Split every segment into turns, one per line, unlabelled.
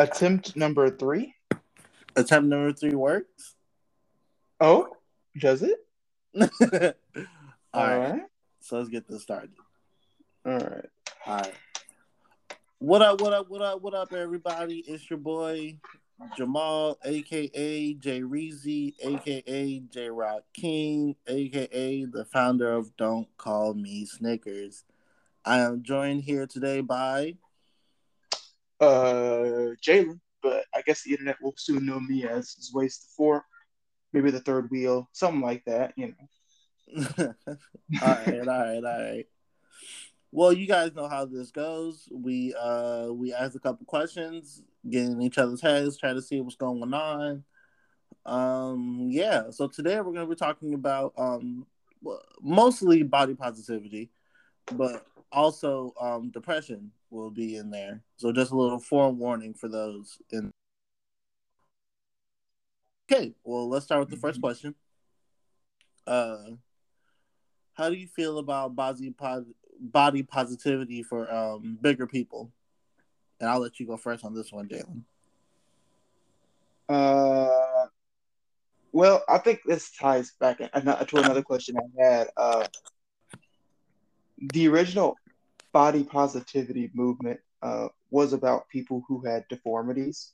Attempt number three.
Attempt number three works.
Oh, does it?
All
All
right.
right.
So let's get this started.
All right.
All right. What up, what up, what up, what up, everybody? It's your boy Jamal, aka J Reezy, aka J Rock King, aka the founder of Don't Call Me Snickers. I am joined here today by
Uh, Jalen, but I guess the internet will soon know me as Zwace the Four, maybe the third wheel, something like that. You know.
all right, all right, all right. Well, you guys know how this goes. We uh we ask a couple questions, get in each other's heads, try to see what's going on. Um, yeah. So today we're gonna be talking about um mostly body positivity, but also um depression will be in there. So just a little forewarning for those. In okay, well let's start with the first question. Uh, how do you feel about body pos- body positivity for um bigger people? And I'll let you go first on this one, Jalen.
Uh, well, I think this ties back in, to another question I had. Uh, the original body positivity movement uh, was about people who had deformities,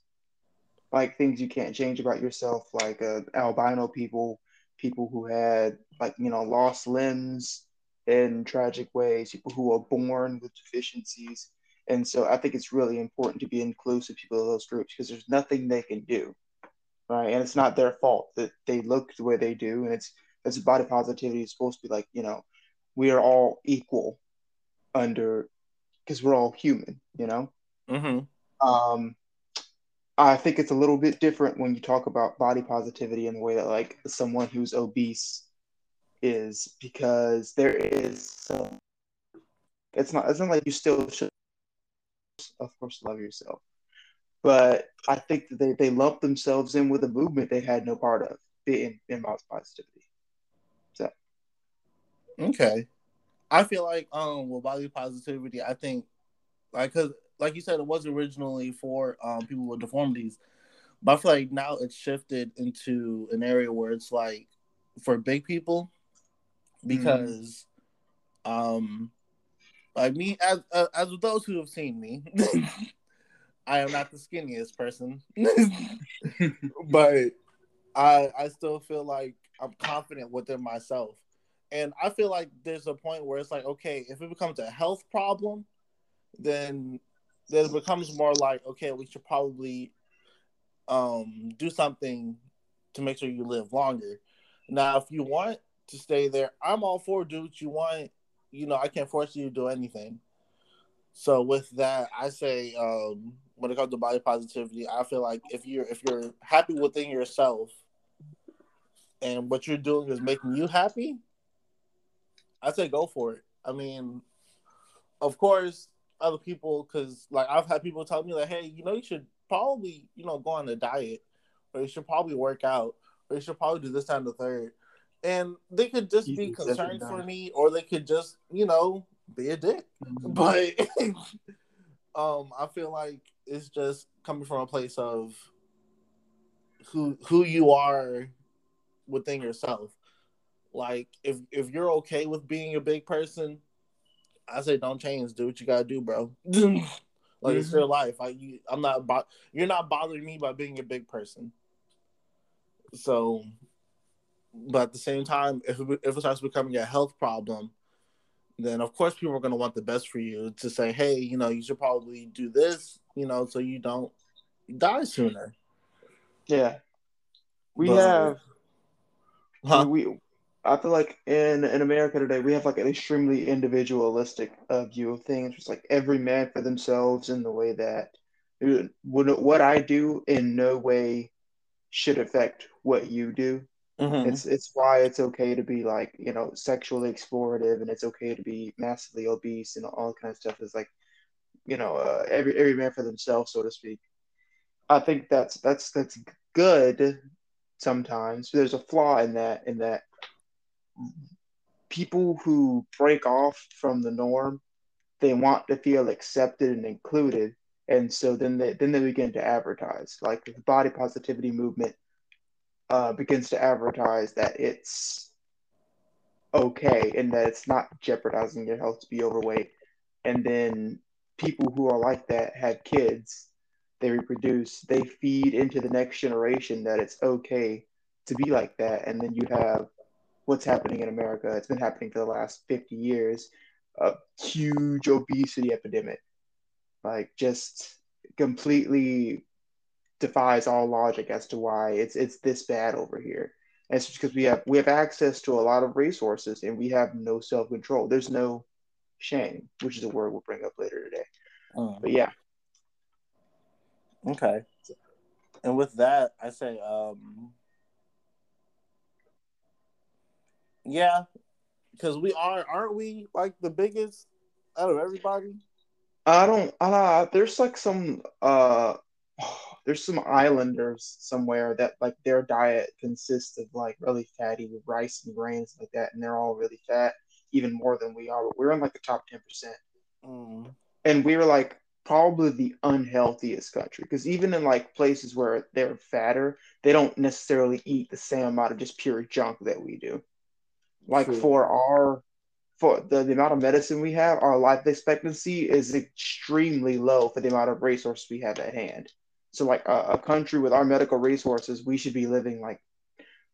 like things you can't change about yourself, like uh, albino people, people who had like you know lost limbs in tragic ways, people who are born with deficiencies. And so I think it's really important to be inclusive people of those groups because there's nothing they can do right? And it's not their fault that they look the way they do. And it's it's body positivity is supposed to be like, you know, we are all equal under because we're all human, you know.
Mm-hmm.
Um, I think it's a little bit different when you talk about body positivity in the way that like someone who's obese is because there is some. It's not. It's not like you still should, of course, love yourself but I think that they, they lumped themselves in with a movement they had no part of in, in body positivity. So
Okay. I feel like um with body positivity, I think like cause like you said, it was originally for um people with deformities, but I feel like now it's shifted into an area where it's like for big people because um like me as uh, as with those who have seen me I am not the skinniest person, but I I still feel like I'm confident within myself, and I feel like there's a point where it's like, okay, if it becomes a health problem, then then it becomes more like, okay, we should probably um do something to make sure you live longer. Now, if you want to stay there, I'm all for do what you want. You know, I can't force you to do anything. So with that, I say um, when it comes to body positivity, I feel like if you're if you're happy within yourself and what you're doing is making you happy, I say go for it. I mean, of course, other people because like I've had people tell me like, hey, you know, you should probably you know go on a diet, or you should probably work out, or you should probably do this time the third, and they could just
You
be concerned for me, or they could just you know be a dick. But um, I feel like it's just coming from a place of who who you are within yourself. Like if if you're okay with being a big person, I say don't change. Do what you gotta do, bro. like it's mm-hmm. your life. I you, I'm not. Bo- you're not bothering me by being a big person. So, but at the same time, if it, if it starts becoming a health problem, then of course people are going to want the best for you to say, hey, you know, you should probably do this, you know, so you don't die sooner.
yeah, we
But-
have
Huh?
we. I feel like in in America today we have like an extremely individualistic uh, view of things. It's like every man for themselves in the way that uh, what I do in no way should affect what you do.
Mhm.
It's it's why it's okay to be like you know sexually explorative, and it's okay to be massively obese and all kind of stuff. Is like you know uh, every every man for themselves, so to speak. I think that's that's that's good sometimes. There's a flaw in that in that people who break off from the norm, they want to feel accepted and included, and so then they then they begin to advertise like the body positivity movement uh, begins to advertise that it's okay and that it's not jeopardizing your health to be overweight. And then people who are like that have kids they reproduce they feed into the next generation that it's okay to be like that. And then you have what's happening in america it's been happening for the last 50 years a huge obesity epidemic like just completely defies all logic as to why it's it's this bad over here. And it's because we have we have access to a lot of resources and we have no self control. There's no shame, which is a word we'll bring up later today. Mm. But yeah.
Okay. And with that, I say, um, yeah, because we are, aren't we like the biggest out of everybody?
I don't. Uh, there's like some. Uh, there's some islanders somewhere that like their diet consists of like really fatty rice and grains like that, and they're all really fat, even more than we are. But we're in like the top ten percent, mm. and we are like probably the unhealthiest country because even in like places where they're fatter, they don't necessarily eat the same amount of just pure junk that we do. Like True. for our for the, the amount of medicine we have, our life expectancy is extremely low for the amount of resources we have at hand. So, like a, a country with our medical resources, we should be living like,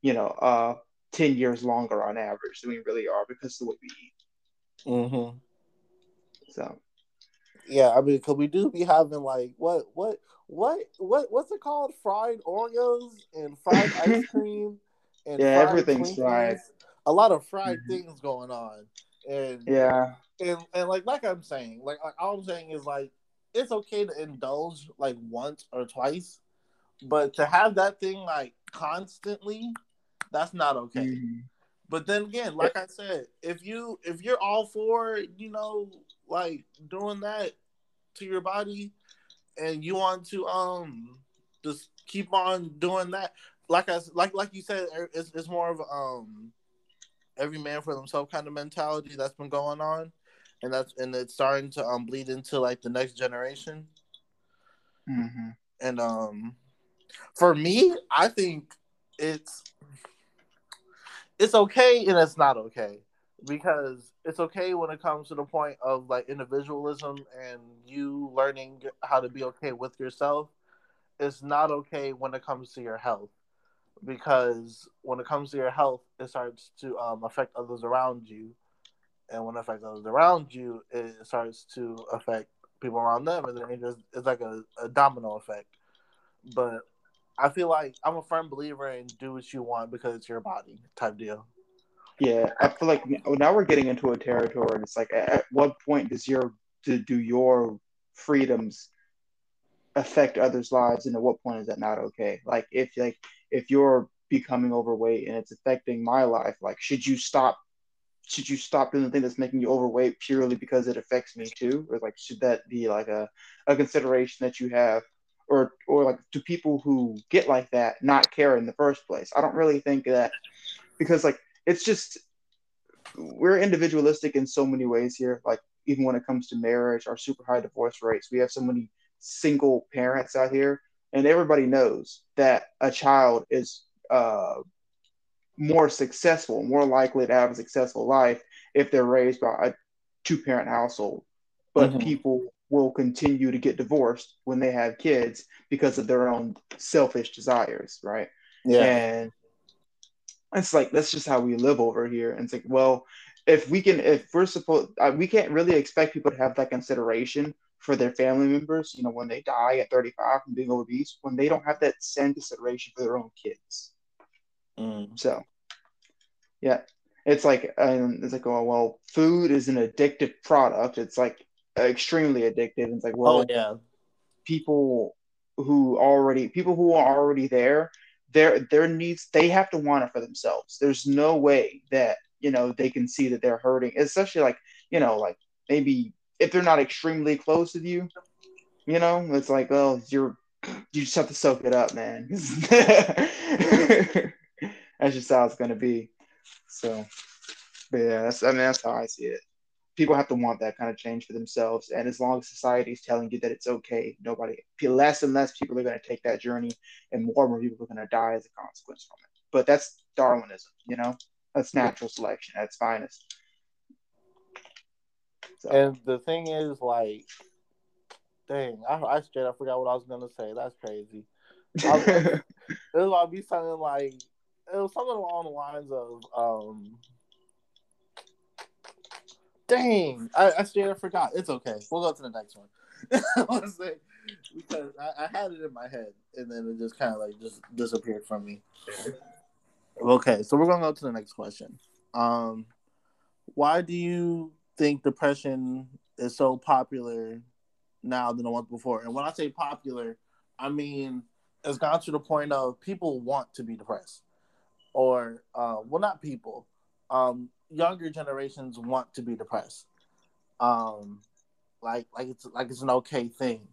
you know, uh, 10 years longer on average than we really are because of the way we eat. Mm-hmm.
So, yeah, I mean, because we do be having like, what, what, what, what, what's it called? Fried Oreos and fried ice cream. And
yeah, everything's fried.
A lot of fried mm-hmm. things going on. And
yeah,
and and like like I'm saying, like, like all I'm saying is like it's okay to indulge like once or twice, but to have that thing like constantly, that's not okay. Mm-hmm. But then again, like I said, if you if you're all for you know like doing that to your body, and you want to um just keep on doing that, like I like like you said, it's, it's more of um every man for themselves kind of mentality that's been going on, and that's and it's starting to um bleed into like the next generation. Mm-hmm. And um, for me, I think it's it's okay and it's not okay because it's okay when it comes to the point of like individualism and you learning how to be okay with yourself. It's not okay when it comes to your health because when it comes to your health, it starts to um, affect others around you, and when it affects others around you, it starts to affect people around them, and then it just, it's like a, a domino effect. But I feel like I'm a firm believer in do what you want because it's your body type deal.
Yeah, I feel like now we're getting into a territory, and it's like, at what point does your do, do your freedoms affect others' lives, and at what point is that not okay? Like, if like if you're becoming overweight and it's affecting my life, like should you stop should you stop doing the thing that's making you overweight purely because it affects me too? Or like should that be like a, a consideration that you have? Or or like do people who get like that not care in the first place? I don't really think that because like it's just we're individualistic in so many ways here. Like even when it comes to marriage, our super high divorce rates, we have so many single parents out here and everybody knows that a child is uh, more successful, more likely to have a successful life if they're raised by a two parent household. But mm-hmm. people will continue to get divorced when they have kids because of their own selfish desires, right? Yeah. And it's like that's just how we live over here. And it's like, well, if we can, if we're supposed, uh, we can't really expect people to have that consideration for their family members, you know, when they die at 35 from being obese, when they don't have that same consideration for their own kids. Mm. So, yeah, it's like, um, it's like, oh, well, food is an addictive product. It's like extremely addictive. It's like, well, oh, yeah, people who already, people who are already there, their their needs, they have to want it for themselves. There's no way that you know they can see that they're hurting, especially like you know, like maybe if they're not extremely close with you, you know, it's like, oh, you're you just have to soak it up, man. that's just how it's gonna be. So, but yeah, that's I mean that's how I see it. people have to want that kind of change for themselves. And as long as society is telling you that it's okay, nobody, less and less people are going to take that journey, and more and more people are going to die as a consequence from it. But that's Darwinism, you know. That's natural selection at its finest.
So. And the thing is, like, dang, I, I straight up forgot what I was gonna say. That's crazy. Was, it was about me something like it was something along the lines of um dang I, I straight up forgot it's okay we'll go to the next one because I, I, had it in my head and then it just kind of like just disappeared from me okay so we're gonna go to the next question um why do you think depression is so popular now than it was before and when i say popular i mean it's gone to the point of people want to be depressed, or uh, well, not people, um, younger generations want to be depressed, um, like like it's like it's an okay thing,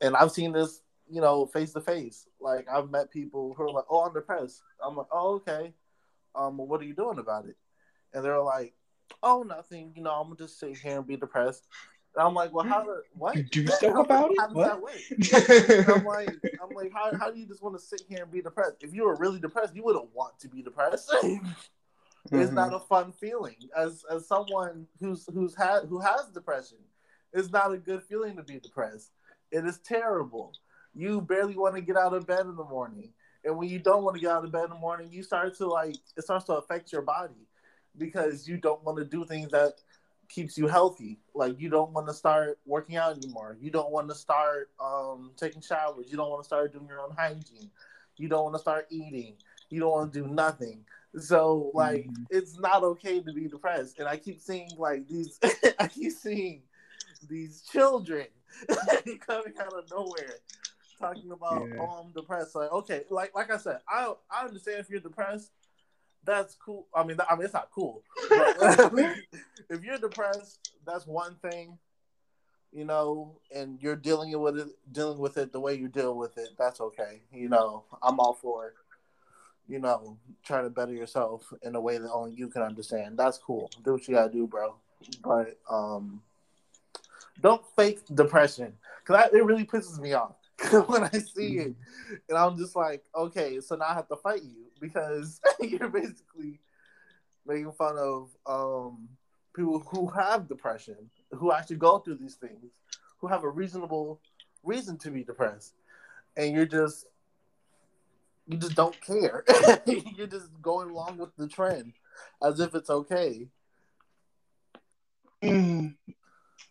and I've seen this, you know, face to face. Like I've met people who are like, "Oh, I'm depressed." I'm like, "Oh, okay. Um, what are you doing about it?" And they're like, "Oh, nothing. You know, I'm gonna just sit here and be depressed." And I'm like, well, how do what?
You do stuff about it?
How does I'm like, I'm like, how, how do you just want to sit here and be depressed? If you were really depressed, you wouldn't want to be depressed. mm-hmm. It's not a fun feeling. As as someone who's who's had who has depression, it's not a good feeling to be depressed. It is terrible. You barely want to get out of bed in the morning. And when you don't want to get out of bed in the morning, you start to like it starts to affect your body because you don't want to do things that keeps you healthy. Like you don't want to start working out anymore. You don't want to start um, taking showers. You don't want to start doing your own hygiene. You don't want to start eating. You don't want to do nothing. So like mm-hmm. it's not okay to be depressed. And I keep seeing like these I keep seeing these children coming out of nowhere talking about yeah. oh I'm depressed. Like okay, like like I said, I I understand if you're depressed that's cool. I mean, I mean, it's not cool. If you're depressed, that's one thing, you know, and you're dealing with it, dealing with it the way you deal with it. That's okay. You know, I'm all for. You know, trying to better yourself in a way that only you can understand. That's cool. Do what you gotta do, bro. But um, don't fake depression because it really pisses me off. when I see it, mm-hmm. and I'm just like, okay, so now I have to fight you because you're basically making fun of um, people who have depression, who actually go through these things, who have a reasonable reason to be depressed, and you're just you just don't care. you're just going along with the trend as if it's okay.
Mm,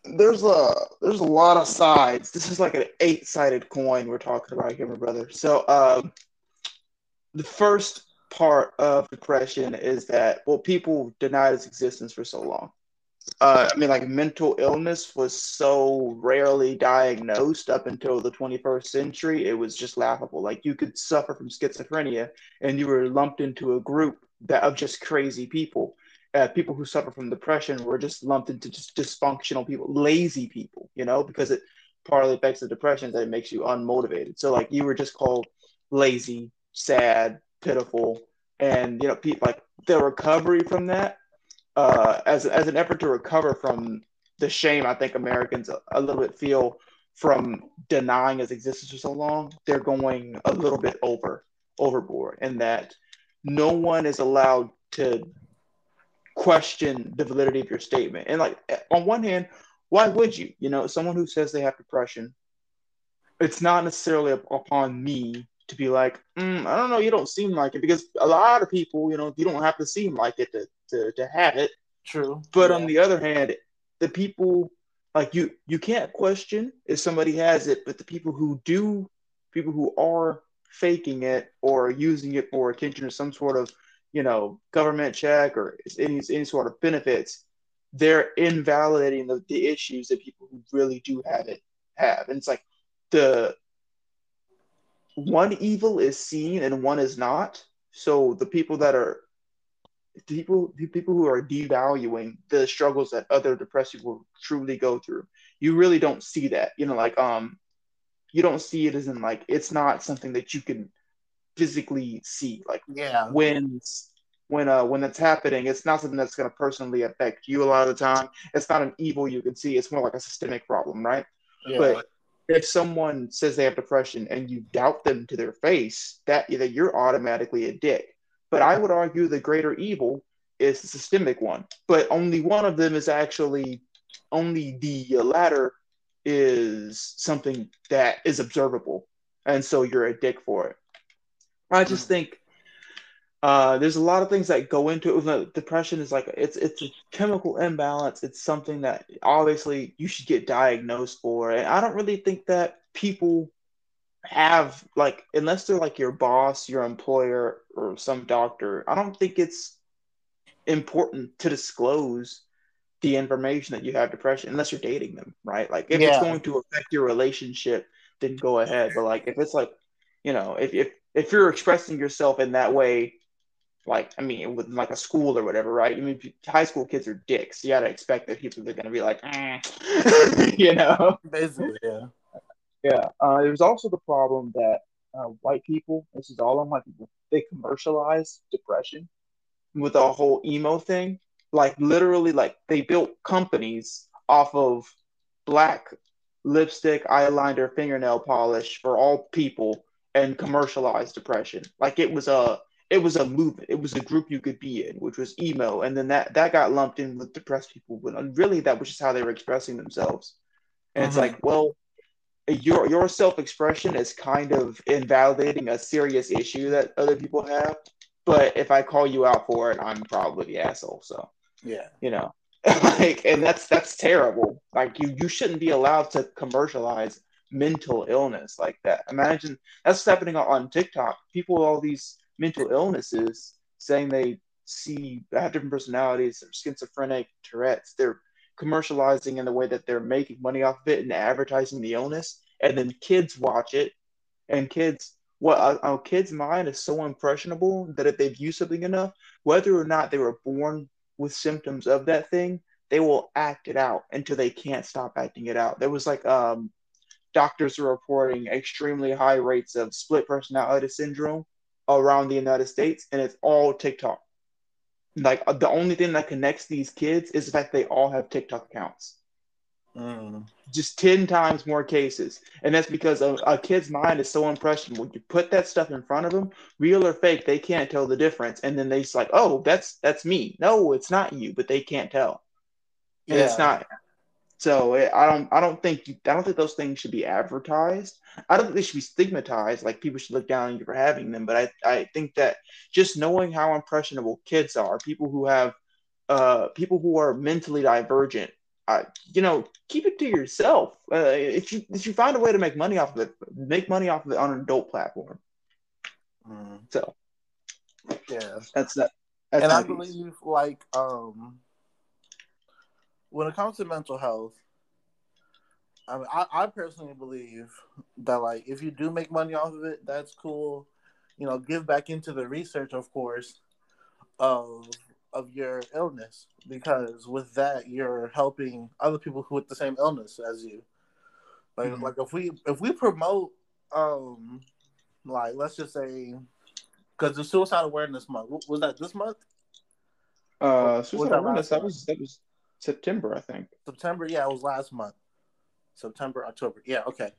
there's a there's a lot of sides. This is like an eight sided coin we're talking about here, my brother. So um, the first part of depression is that well, people denied its existence for so long. Uh, I mean, like mental illness was so rarely diagnosed up until the 21st century. It was just laughable. Like you could suffer from schizophrenia, and you were lumped into a group that of just crazy people uh, people who suffer from depression were just lumped into just dysfunctional people, lazy people, you know, because it partly affects the depression that it makes you unmotivated. So like you were just called lazy, sad, pitiful, and you know, like the recovery from that, uh, as as an effort to recover from the shame I think Americans a, a little bit feel from denying its existence for so long, they're going a little bit over overboard, and that no one is allowed to question the validity of your statement. And like on one hand, why would you? You know, someone who says they have depression, it's not necessarily upon me to be like, mm, I don't know, you don't seem like it because a lot of people, you know, you don't have to seem like it to to, to have it.
True.
But yeah. on the other hand, the people like you you can't question if somebody has it, but the people who do, people who are faking it or using it for attention or some sort of you know, government check or any, any sort of benefits, they're invalidating the, the issues that people who really do have it have. And it's like the one evil is seen and one is not. So the people that are people people who are devaluing the struggles that other depressed people truly go through, you really don't see that. You know, like um you don't see it as in like it's not something that you can physically see. Like
yeah,
when when uh when that's happening, it's not something that's going to personally affect you a lot of the time. It's not an evil you can see. It's more like a systemic problem, right? Yeah. But if someone says they have depression and you doubt them to their face, that that you're automatically a dick. But I would argue the greater evil is the systemic one. But only one of them is actually only the latter is something that is observable, and so you're a dick for it. I just hmm. think uh, there's a lot of things that go into it. Depression is like it's it's a chemical imbalance. It's something that obviously you should get diagnosed for, and I don't really think that people have like unless they're like your boss, your employer, or some doctor. I don't think it's important to disclose the information that you have depression unless you're dating them, right? Like if yeah. it's going to affect your relationship, then go ahead. But like if it's like, you know, if if if you're expressing yourself in that way like I mean, with like a school or whatever, right? I mean, high school kids are dicks. You gotta expect that people are gonna be like, eh. you know,
basically, yeah,
yeah. Uh, there's also the problem that uh, white people, this is all on white people, they commercialize depression with the whole emo thing. Like literally, like they built companies off of black lipstick, eyeliner, fingernail polish for all people, and commercialized depression. Like it was a it was a movement. It was a group you could be in, which was emo, and then that that got lumped in with depressed people. But really, that was just how they were expressing themselves. And it's uh-huh. like, well, your your self expression is kind of invalidating a serious issue that other people have. But if I call you out for it, I'm probably the asshole. So
yeah,
you know, like, and that's that's terrible. Like you you shouldn't be allowed to commercialize mental illness like that. Imagine that's happening on TikTok. People, all these mental illnesses, saying they see have different personalities, or schizophrenic, Tourette's. They're commercializing in the way that they're making money off of it and advertising the illness, and then kids watch it, and kids. What well, a kid's mind is so impressionable that if they view something enough, whether or not they were born with symptoms of that thing, they will act it out until they can't stop acting it out. There was like um, doctors are reporting extremely high rates of split personality syndrome around the United States, and it's all TikTok. Like uh, the only thing that connects these kids is the fact they all have TikTok accounts. Mm. Just 10 times more cases. And that's because a, a, kid's mind is so impressionable. You put that stuff in front of them, real or fake, they can't tell the difference. And then they just like, oh, that's that's me. No, it's not you, but they can't tell. And yeah. it's not so it, I don't I don't think I don't think those things should be advertised. I don't think they should be stigmatized. Like people should look down on you for having them. But I, I think that just knowing how impressionable kids are, people who have uh people who are mentally divergent, uh, you know, keep it to yourself. Uh, if you if you find a way to make money off of it, make money off of it on an adult platform. Mm. So
yeah,
that's that.
That's and I believe like um when it comes to mental health, I mean, I, I personally believe that like if you do make money off of it, that's cool. You know, give back into the research, of course, of of your illness because with that you're helping other people who with the same illness as you. Like mm-hmm. like if we if we promote um like let's just say because the suicide awareness month was that this month?
Uh, suicide awareness that was that was September, I think.
September, yeah, it was last month. September, October. Yeah, okay.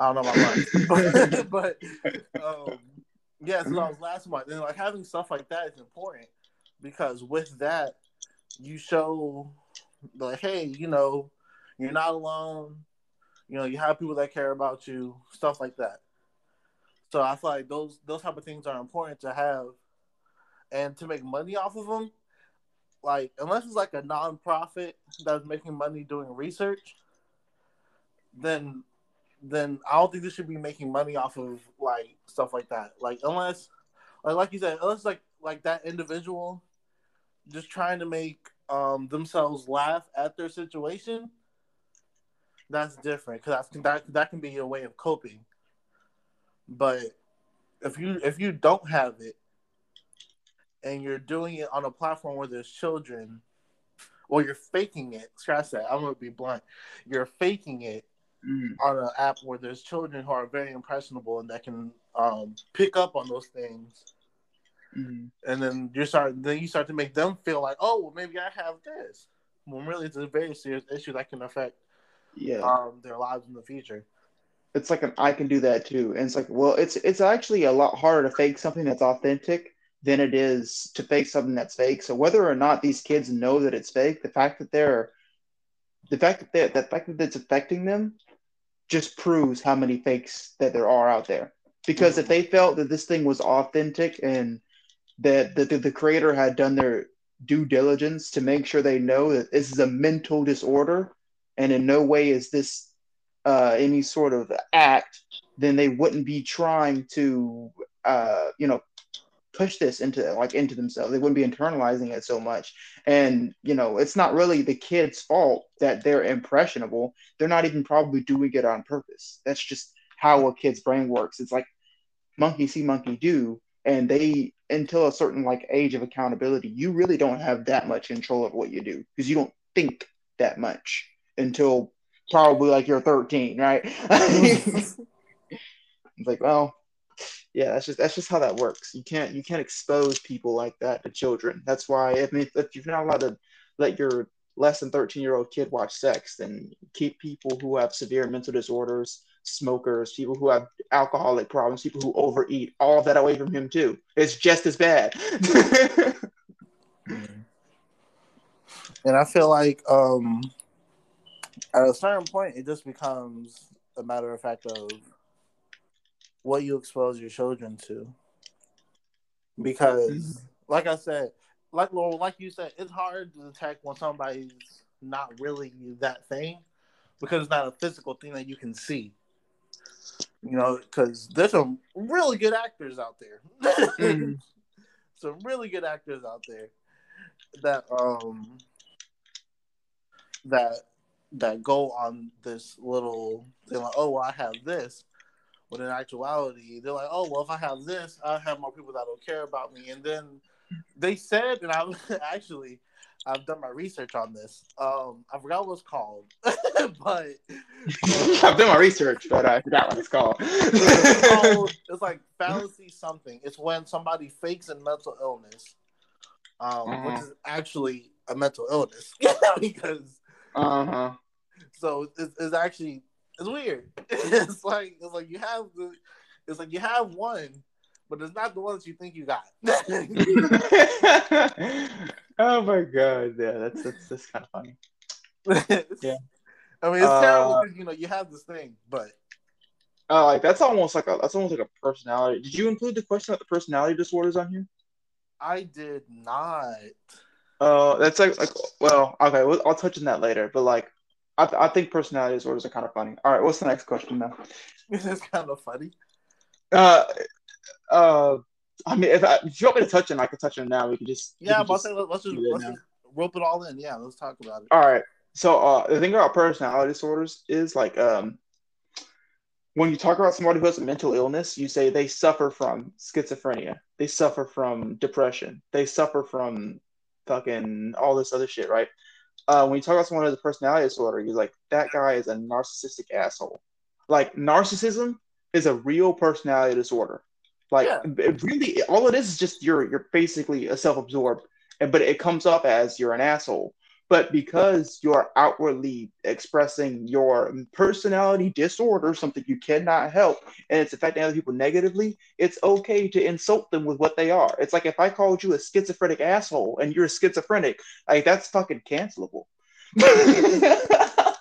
I don't know my month, but, um, yeah, so that was last month, and like having stuff like that is important because with that, you show like, hey, you know, you're not alone. You know, you have people that care about you, stuff like that. So I feel like those those type of things are important to have, and to make money off of them like unless it's like a nonprofit that's making money doing research, then then I don't think they should be making money off of like stuff like that. Like unless like like you said, unless like like that individual just trying to make um themselves laugh at their situation, that's different because that that can be a way of coping. But if you if you don't have it and you're doing it on a platform where there's children, or you're faking it. Scratch that. I'm gonna be blunt. You're faking it mm. on an app where there's children who are very impressionable and that can um, pick up on those things. mm-hmm. and then you start then you start to make them feel like, oh, well, maybe I have this. When really, it's a very serious issue that can affect yeah um, their lives in the future.
It's like an I can do that too, and it's like, well, it's it's actually a lot harder to fake something that's authentic than it is to fake something that's fake. So whether or not these kids know that it's fake, the fact that they're the fact that they, the fact that it's affecting them just proves how many fakes that there are out there. Because if they felt that this thing was authentic and that the, the, the creator had done their due diligence to make sure they know that this is a mental disorder and in no way is this uh, any sort of act, then they wouldn't be trying to, uh, you know, push this into like into themselves. They wouldn't be internalizing it so much. And you know, it's not really the kid's fault that they're impressionable. They're not even probably doing it on purpose. That's just how a kid's brain works. It's like monkey see, monkey do. And they until a certain like age of accountability, you really don't have that much control of what you do because you don't think that much until probably like you're 13, right? it's like, well, yeah, that's just that's just how that works. You can't you can't expose people like that to children. That's why I mean, if you're not allowed to let your less than 13 year old kid watch sex, then keep people who have severe mental disorders, smokers, people who have alcoholic problems, people who overeat, all of that away from him too. It's just as bad.
and I feel like um, at a certain point, it just becomes a matter of fact of what you expose your children to. Because, mm-hmm. like I said, like well, like you said, it's hard to detect when somebody's not really that thing because it's not a physical thing that you can see. You know, because there's some really good actors out there. mm-hmm. Some really good actors out there that um that that go on this little they're like, oh well, I have this, but in actuality, they're like, oh, well, if I have this, I have more people that don't care about me. And then they said, and I'm actually, I've done my research on this. Um, I forgot what it's called, but
I've done my research, but I forgot what it's called. it's,
called it's like fallacy something. It's when somebody fakes a mental illness, um, uh-huh. which is actually a mental illness because. Uh huh. So it's, it's actually it's weird. it's like it's like you have the it's like you have one, but it's not the one that you think you got.
oh my god, yeah, that's that's, that's kind of funny.
yeah, I mean it's uh, terrible because you know you have this thing, but
uh, like that's almost like a that's almost like a personality. Did you include the question about the personality disorders on here?
I did not.
Uh, that's like like well, okay, I'll touch on that later. But like, I, th- I think personality disorders are kind of funny. All right, what's the next question now?
This is kind of funny.
Uh, uh, I mean, if, I, if you want me to touch it, I can touch it now. We can just
yeah, but say, let's just, let's just rope it all in. Yeah, let's talk about it.
All right. So uh, the thing about personality disorders is like um, when you talk about somebody who has a mental illness, you say they suffer from schizophrenia, they suffer from depression, they suffer from fucking all this other shit, right? Uh, when you talk about someone who has a personality disorder, you're like, that guy is a narcissistic asshole. Like, narcissism is a real personality disorder. Like, yeah. it really, all it is is just you're you're basically a self-absorbed, but it comes up as you're an asshole. But because you're outwardly expressing your personality disorder, something you cannot help, and it's affecting other people negatively, it's okay to insult them with what they are. It's like if I called you a schizophrenic asshole and you're a schizophrenic, like that's fucking cancelable.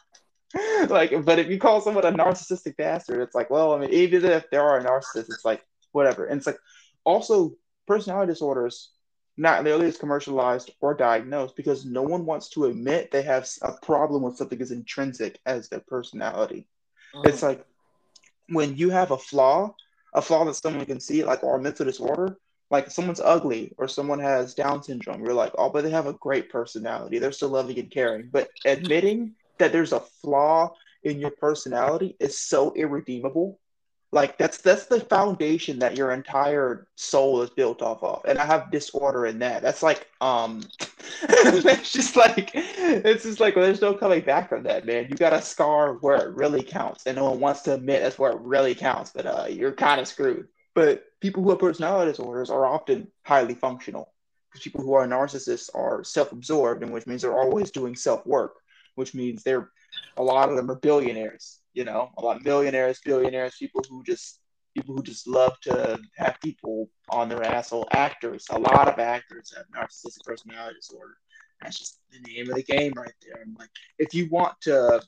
like, but if you call someone a narcissistic bastard, it's like, well, I mean, even if there are a narcissist, it's like whatever. And it's like also personality disorders not nearly as commercialized or diagnosed because no one wants to admit they have a problem with something as intrinsic as their personality. Mm. It's like when you have a flaw, a flaw that someone can see, like or a mental disorder, like someone's ugly or someone has Down syndrome, you're like, oh, but they have a great personality. They're so loving and caring. But admitting that there's a flaw in your personality is so irredeemable like that's that's the foundation that your entire soul is built off of and i have disorder in that that's like um it's just like it's just like well, there's no coming back from that man you got a scar where it really counts and no one wants to admit that's where it really counts but uh you're kind of screwed But people who have personality disorders are often highly functional. Because people who are narcissists are self-absorbed, and which means they're always doing self-work, which means they're a lot of them are billionaires. You know, a lot of millionaires, billionaires, people who just people who just love to have people on their asshole. Actors, a lot of actors have narcissistic personality disorder. That's just the name of the game right there. And like, if you want to,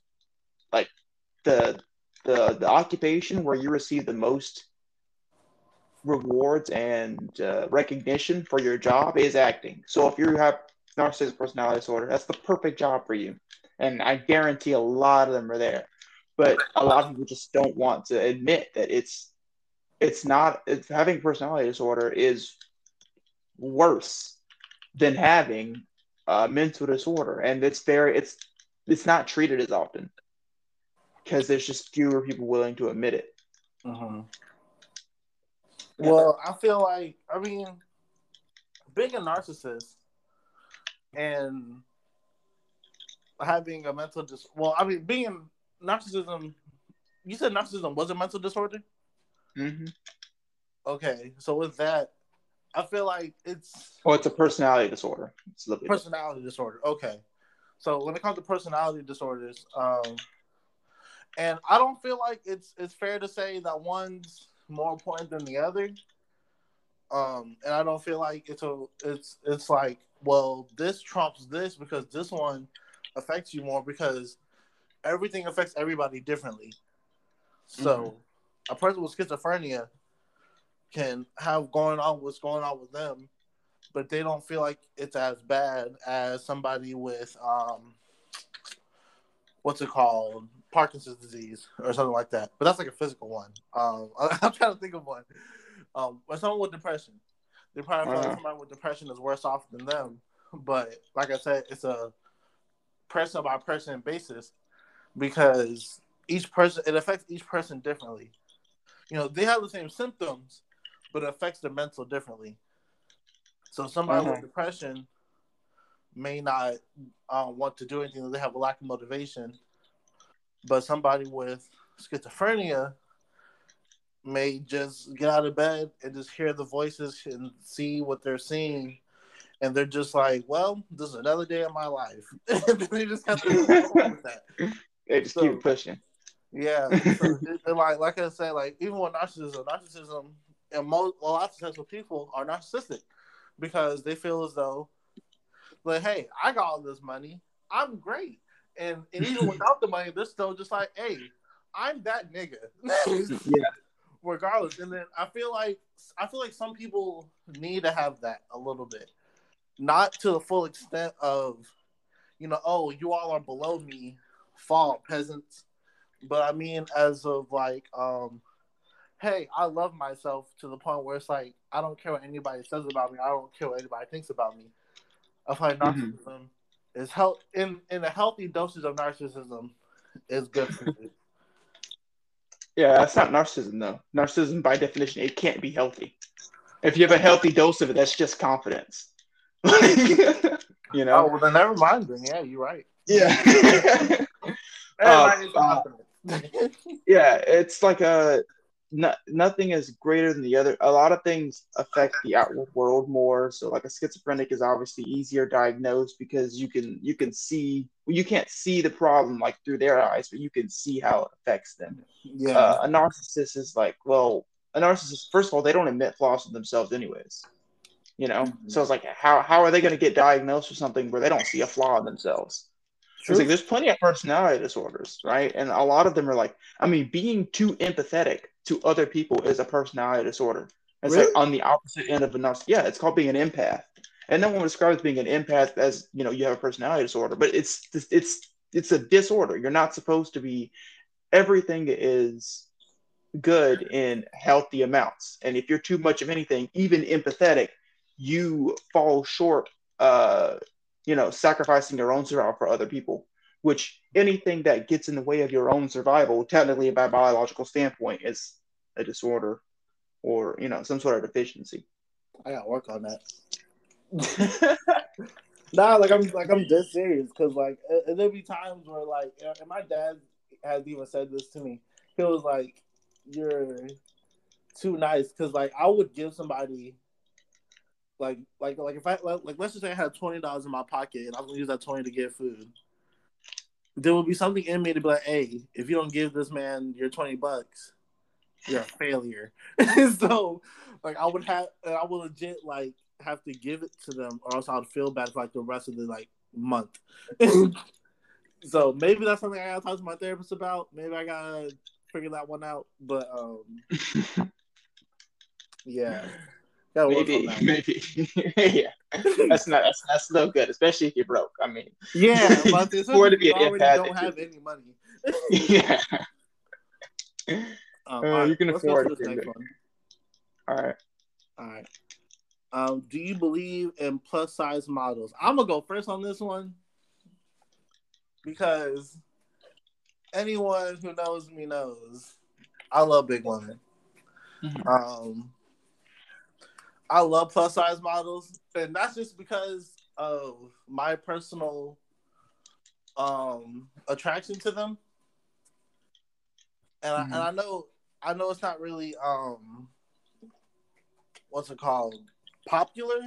like, the the the occupation where you receive the most rewards and uh, recognition for your job is acting. So if you have narcissistic personality disorder, that's the perfect job for you. And I guarantee a lot of them are there. But a lot of people just don't want to admit that it's it's not it's having personality disorder is worse than having a mental disorder. And it's very it's it's not treated as often because there's just fewer people willing to admit it.
Uh-huh. well i feel like i mean being a narcissist and having a mental dis well i mean being narcissism you said narcissism was a mental disorder
Mm-hmm.
Okay, so with that, I feel like it's.
Oh, it's a personality disorder. It's
a personality disorder. Okay, so when it comes to personality disorders, um, and I don't feel like it's it's fair to say that one's more important than the other. Um, and I don't feel like it's a it's it's like well this trumps this because this one affects you more because everything affects everybody differently. So. Mm-hmm a person with schizophrenia can have going on what's going on with them, but they don't feel like it's as bad as somebody with um, what's it called, Parkinson's disease or something like that. But that's like a physical one. Um, I'm trying to think of one. Um, but someone with depression, they probably uh-huh. somebody with depression is worse off than them. But like I said, it's a person by person basis because each person it affects each person differently you know, they have the same symptoms, but it affects their mental differently. So somebody with depression may not uh, want to do anything; they have a lack of motivation. But somebody with schizophrenia may just get out of bed and just hear the voices and see what they're seeing, and they're just like, "Well, this is another day of my life." and they just have to with that.
They just so, keep pushing.
Yeah, so like like I said, like even with narcissism, narcissism and most a lot of successful people are narcissistic because they feel as though, like, hey, I got all this money, I'm great, and and even without the money, they're still just like, hey, I'm that nigga.
yeah.
Regardless, and then I feel like I feel like some people need to have that a little bit, not to the full extent of, you know, oh, you all are below me, fall peasants but I mean, as of like, um, hey, I love myself to the point where it's like I don't care what anybody says about me. I don't care what anybody thinks about me. I find mm-hmm. narcissism mm-hmm. is health in in a healthy dosage of narcissism is good for you.
Yeah, that's not narcissism though. Narcissism, by definition, it can't be healthy. If you have a healthy dose of it, that's just confidence. you know.
Oh well, then never mind. Then yeah, you're right.
Yeah. Everybody uh, yeah, it's like a no, nothing is greater than the other. A lot of things affect the outward world more. So, like a schizophrenic is obviously easier diagnosed because you can you can see well, you can't see the problem like through their eyes, but you can see how it affects them.
Yeah,
uh, a narcissist is like well, a narcissist first of all they don't admit flaws in themselves anyways. You know, mm-hmm. so it's like how how are they going to get diagnosed with something where they don't see a flaw in themselves? It's like there's plenty of personality disorders, right? And a lot of them are like, I mean, being too empathetic to other people is a personality disorder. It's really? like on the opposite end of a narcissist. Yeah, it's called being an empath. And no one describes being an empath as you know you have a personality disorder, but it's it's it's a disorder. You're not supposed to be. Everything is good in healthy amounts, and if you're too much of anything, even empathetic, you fall short uh, you know, sacrificing your own survival for other people, which anything that gets in the way of your own survival, technically by biological standpoint, is a disorder or, you know, some sort of deficiency.
I gotta work on that. nah, like I'm like I'm dead serious because like there'll be times where like and my dad has even said this to me. He was like, "You're too nice because like I would give somebody like like like if I like, like let's just say I had twenty dollars in my pocket and I was gonna use that twenty to get food. There will be something in me to be like, hey, if you don't give this man your twenty bucks, you're a failure. so like I would have I would legit like have to give it to them or else I'd feel bad for like the rest of the like month. so maybe that's something I gotta talk to my therapist about. Maybe I gotta figure that one out. But um yeah.
Maybe, maybe, yeah. That's not that's that's no good, especially if you're broke. I mean,
yeah, but it's to be an already don't have any money.
yeah. Um, uh, you can afford it. Next one. All right.
All right. Um, do you believe in plus size models? I'm gonna go first on this one because anyone who knows me knows I love big women. Mm-hmm. Um, I love plus size models, and that's just because of my personal um attraction to them. And mm-hmm. I, and I know I know it's not really um what's it called popular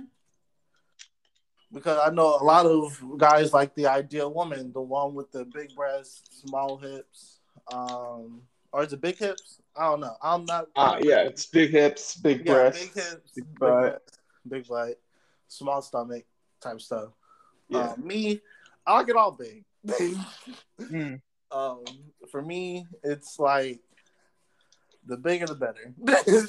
because I know a lot of guys like the ideal woman, the one with the big breasts, small hips, um, or is it big hips? I don't know. I'm not.
Uh, yeah, it's big hips, big yeah, breasts, big hips, big butt,
big, butt, small stomach type stuff. Yeah. Um, me, I like it all big. mm. um, for me, it's like the bigger the better.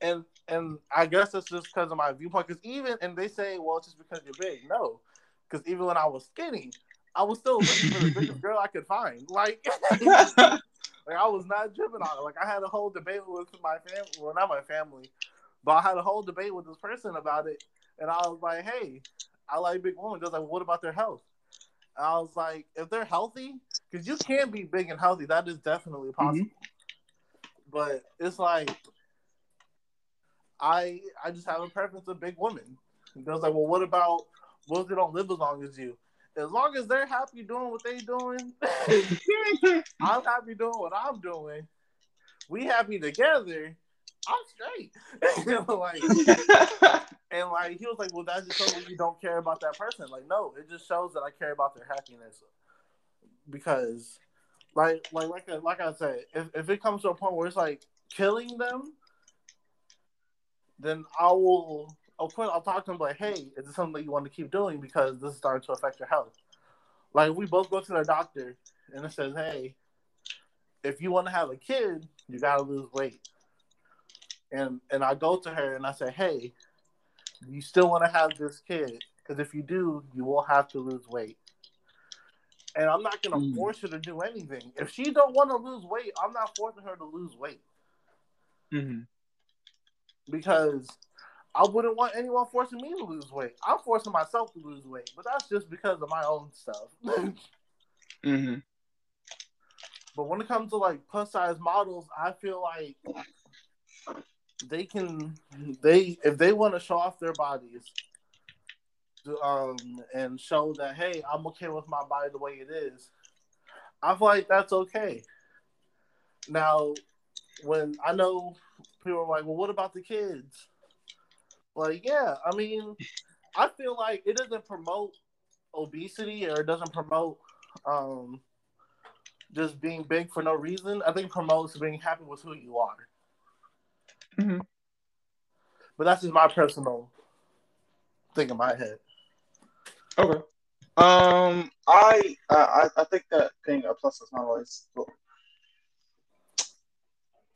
and and I guess it's just because of my viewpoint. Because even and they say, well, it's just because you're big. No, because even when I was skinny, I was still looking for the biggest girl I could find. Like, like I was not driven on it. Like I had a whole debate with my family. Well, not my family, but I had a whole debate with this person about it. And I was like, hey, I like big women. They're like, what about their health? And I was like, if they're healthy, because you can be big and healthy, that is definitely mm-hmm. possible. Mm-hmm. But it's like I I just have a preference of big women. And I was like, well, what about what if they don't live as long as you? As long as they're happy doing what they're doing, I'm happy doing what I'm doing. We happy together. I'm straight. like, and like he was like, well, that just shows you don't care about that person. Like, no, it just shows that I care about their happiness. Because, like, like, like, like I said, if, if it comes to a point where it's like killing them, then I will, of course, I'll talk to them like, hey, is this something that you want to keep doing because this is starting to affect your health? Like, we both go to the doctor and it says, hey, if you want to have a kid, you got to lose weight. And and I go to her and I say, hey, you still want to have this kid? Because if you do, you will have to lose weight. And I'm not gonna mm. force her to do anything. If she don't want to lose weight, I'm not forcing her to lose weight. Mm-hmm because I wouldn't want anyone forcing me to lose weight. I'm forcing myself to lose weight, but that's just because of my own stuff. mm-hmm. But when it comes to like plus size models, I feel like they can they if they want to show off their bodies um and show that hey I'm okay with my body the way it is, I feel like that's okay. Now, when I know people are like, well, what about the kids? Like, yeah, I mean, I feel like it doesn't promote obesity or it doesn't promote um, just being big for no reason. I think promotes being happy with who you are. Mm-hmm. But that's just my personal thing in my head.
Okay. Um, I I I think that being a plus is not always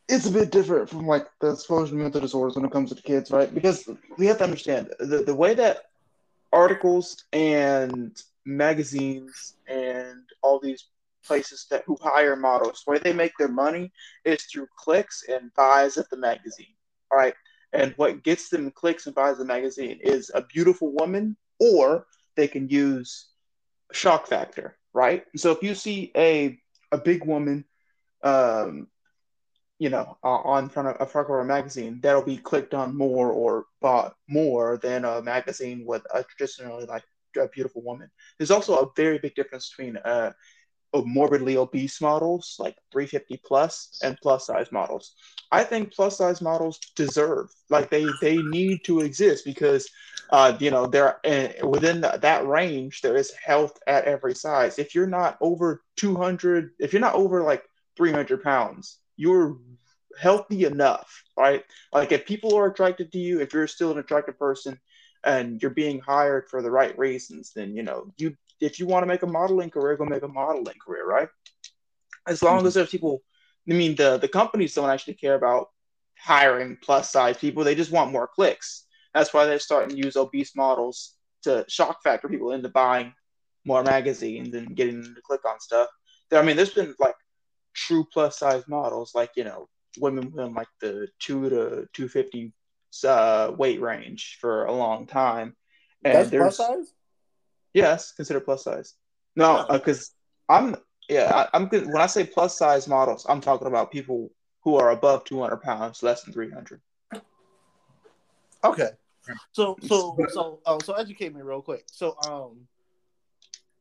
it's a bit different from like the exposure to mental disorders when it comes to kids, right? Because we have to understand the, the way that articles and magazines and all these places that who hire models, the way they make their money is through clicks and buys of the magazine. All right. And what gets them clicks and buys the magazine is a beautiful woman, or they can use shock factor, right? So if you see a a big woman um, you know, uh, on front of a front a magazine, that'll be clicked on more or bought more than a magazine with a traditionally like a beautiful woman. There's also a very big difference between a morbidly obese models, like 350 plus, and plus size models. I think plus size models deserve, like they they need to exist because, uh, you know, they're uh, within that range. There is health at every size. If you're not over 200, if you're not over like 300 pounds, you're healthy enough, right? Like if people are attracted to you, if you're still an attractive person, and you're being hired for the right reasons, then you know you if you want to make a modeling career, go make a modeling career, right? As long mm-hmm. as there's people, I mean, the the companies don't actually care about hiring plus size people; they just want more clicks. That's why they're starting to use obese models to shock factor people into buying more magazines and getting them to click on stuff. I mean, there's been like true plus size models, like you know, women in like the two to two fifty uh, weight range for a long time.
And That's plus size.
Yes, consider plus size. No, because uh, I'm yeah, I, am good when I say plus size models, I'm talking about people who are above 200 pounds, less than 300.
Okay. So so so oh so educate me real quick. So um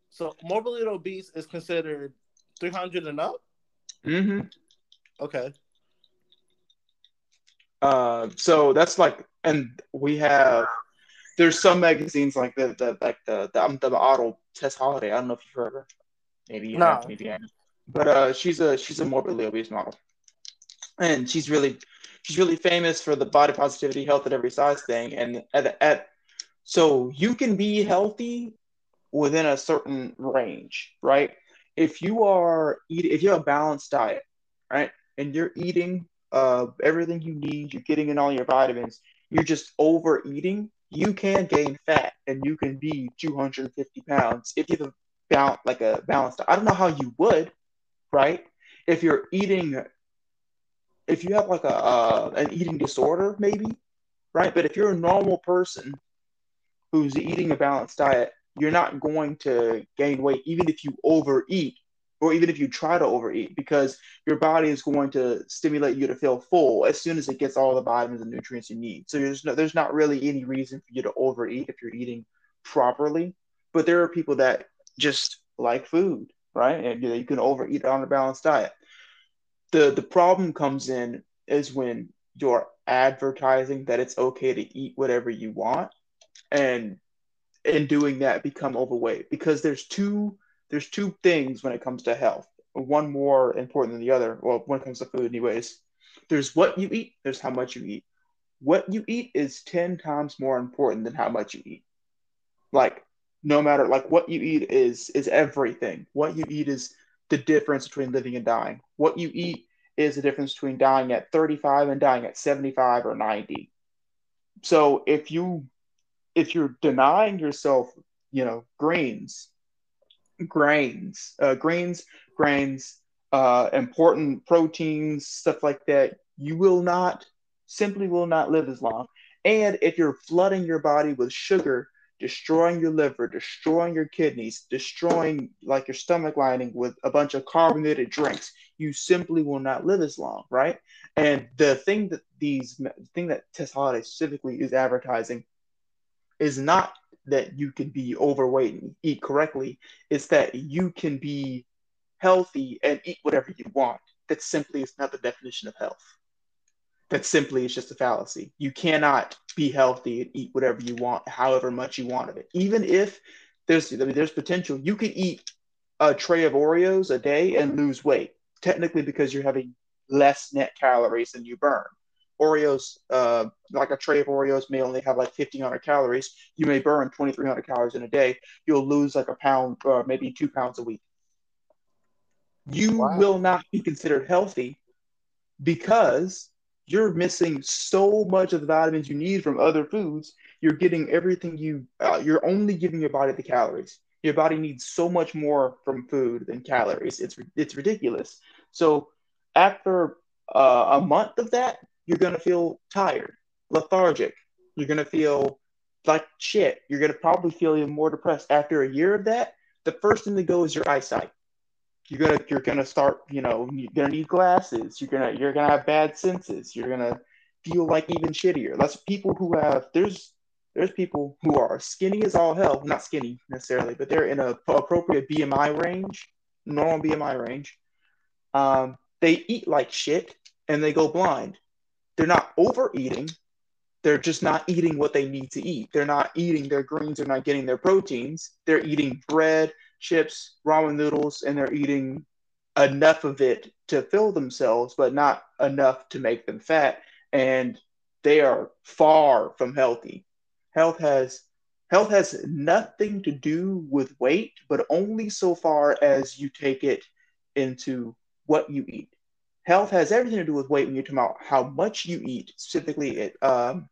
so morbidly obese is considered 300 and up.
Mm-hmm.
Okay.
Uh, so that's like, and we have there's some magazines like the, the like the the, um, the model Tess Holliday. I don't know if you've heard of her. Maybe you no. have, maybe I have. But uh, she's a she's a morbidly obese model, and she's really she's really famous for the body positivity, health at every size thing. And at at so you can be healthy within a certain range, right? If you are eating, if you have a balanced diet, right, and you're eating uh, everything you need, you're getting in all your vitamins, you're just overeating, you can gain fat and you can be 250 pounds if you have a balance, like a balanced. I don't know how you would, right? If you're eating, if you have like a uh, an eating disorder, maybe, right? But if you're a normal person who's eating a balanced diet, you're not going to gain weight even if you overeat or even if you try to overeat, because your body is going to stimulate you to feel full as soon as it gets all the vitamins and nutrients you need. So there's no, there's not really any reason for you to overeat if you're eating properly. But there are people that just like food, right? And you, know, you can overeat on a balanced diet. The the problem comes in is when you're advertising that it's okay to eat whatever you want, and in doing that become overweight because there's two there's two things when it comes to health. One more important than the other. Well, when it comes to food, anyways. There's what you eat. There's how much you eat. What you eat is ten times more important than how much you eat. Like no matter like what you eat is is everything. What you eat is the difference between living and dying. What you eat is the difference between dying at 35 and dying at 75 or 90. So if you if you're denying yourself, you know, grains, grains, uh, grains, grains, uh, important proteins, stuff like that, you will not, simply will not live as long. And if you're flooding your body with sugar, destroying your liver, destroying your kidneys, destroying like your stomach lining with a bunch of carbonated drinks, you simply will not live as long, right? And the thing that these the thing that Tess Holliday specifically is advertising is not that you can be overweight and eat correctly. It's that you can be healthy and eat whatever you want. That simply is not the definition of health. That simply is just a fallacy. You cannot be healthy and eat whatever you want, however much you want of it. Even if there's I mean, there's potential, you could eat a tray of Oreos a day and lose weight. Technically, because you're having less net calories than you burn. Oreos, uh, like a tray of Oreos may only have like 1500 calories. You may burn 2300 calories in a day. You'll lose like a pound or maybe two pounds a week. You wow. will not be considered healthy because you're missing so much of the vitamins you need from other foods. You're getting everything you, uh, you're only giving your body the calories. Your body needs so much more from food than calories. It's, it's ridiculous. So after uh, a month of that, you're going to feel tired, lethargic. You're going to feel like shit. You're going to probably feel even more depressed. After a year of that, the first thing to go is your eyesight. You're gonna you're gonna start you know you're gonna need glasses. You're gonna you're gonna have bad senses. You're gonna feel like even shittier. That's people who have there's there's people who are skinny as all hell. Not skinny necessarily, but they're in a appropriate BMI range normal BMI range. Um, they eat like shit and they go blind. They're not overeating. They're just not eating what they need to eat. They're not eating their greens. They're not getting their proteins. They're eating bread, chips, ramen noodles, and they're eating enough of it to fill themselves, but not enough to make them fat. And they are far from healthy. Health has health has nothing to do with weight, but only so far as you take it into what you eat. Health has everything to do with weight when you're talking about how much you eat. Specifically, it um,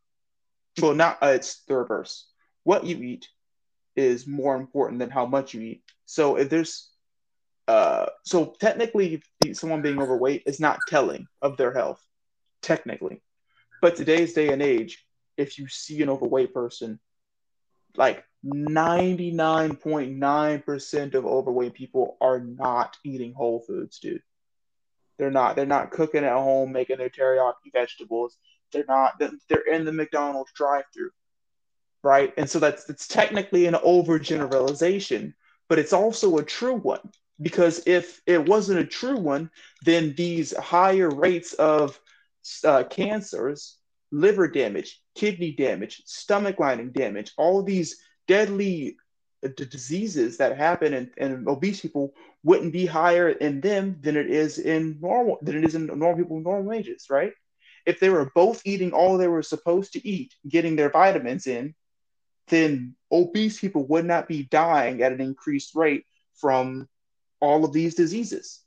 well, not uh, it's the reverse. What you eat is more important than how much you eat. So if there's uh, so technically, someone being overweight is not telling of their health, technically. But today's day and age, if you see an overweight person, like 99.9% of overweight people are not eating whole foods, dude. They're not. They're not cooking at home, making their teriyaki vegetables. They're not. They're in the McDonald's drive-through, right? And so that's that's technically an overgeneralization, but it's also a true one because if it wasn't a true one, then these higher rates of uh, cancers, liver damage, kidney damage, stomach lining damage, all these deadly uh, diseases that happen in, in obese people wouldn't be higher in them than it is in normal than it is in normal people with normal ages, right? If they were both eating all they were supposed to eat, getting their vitamins in, then obese people would not be dying at an increased rate from all of these diseases.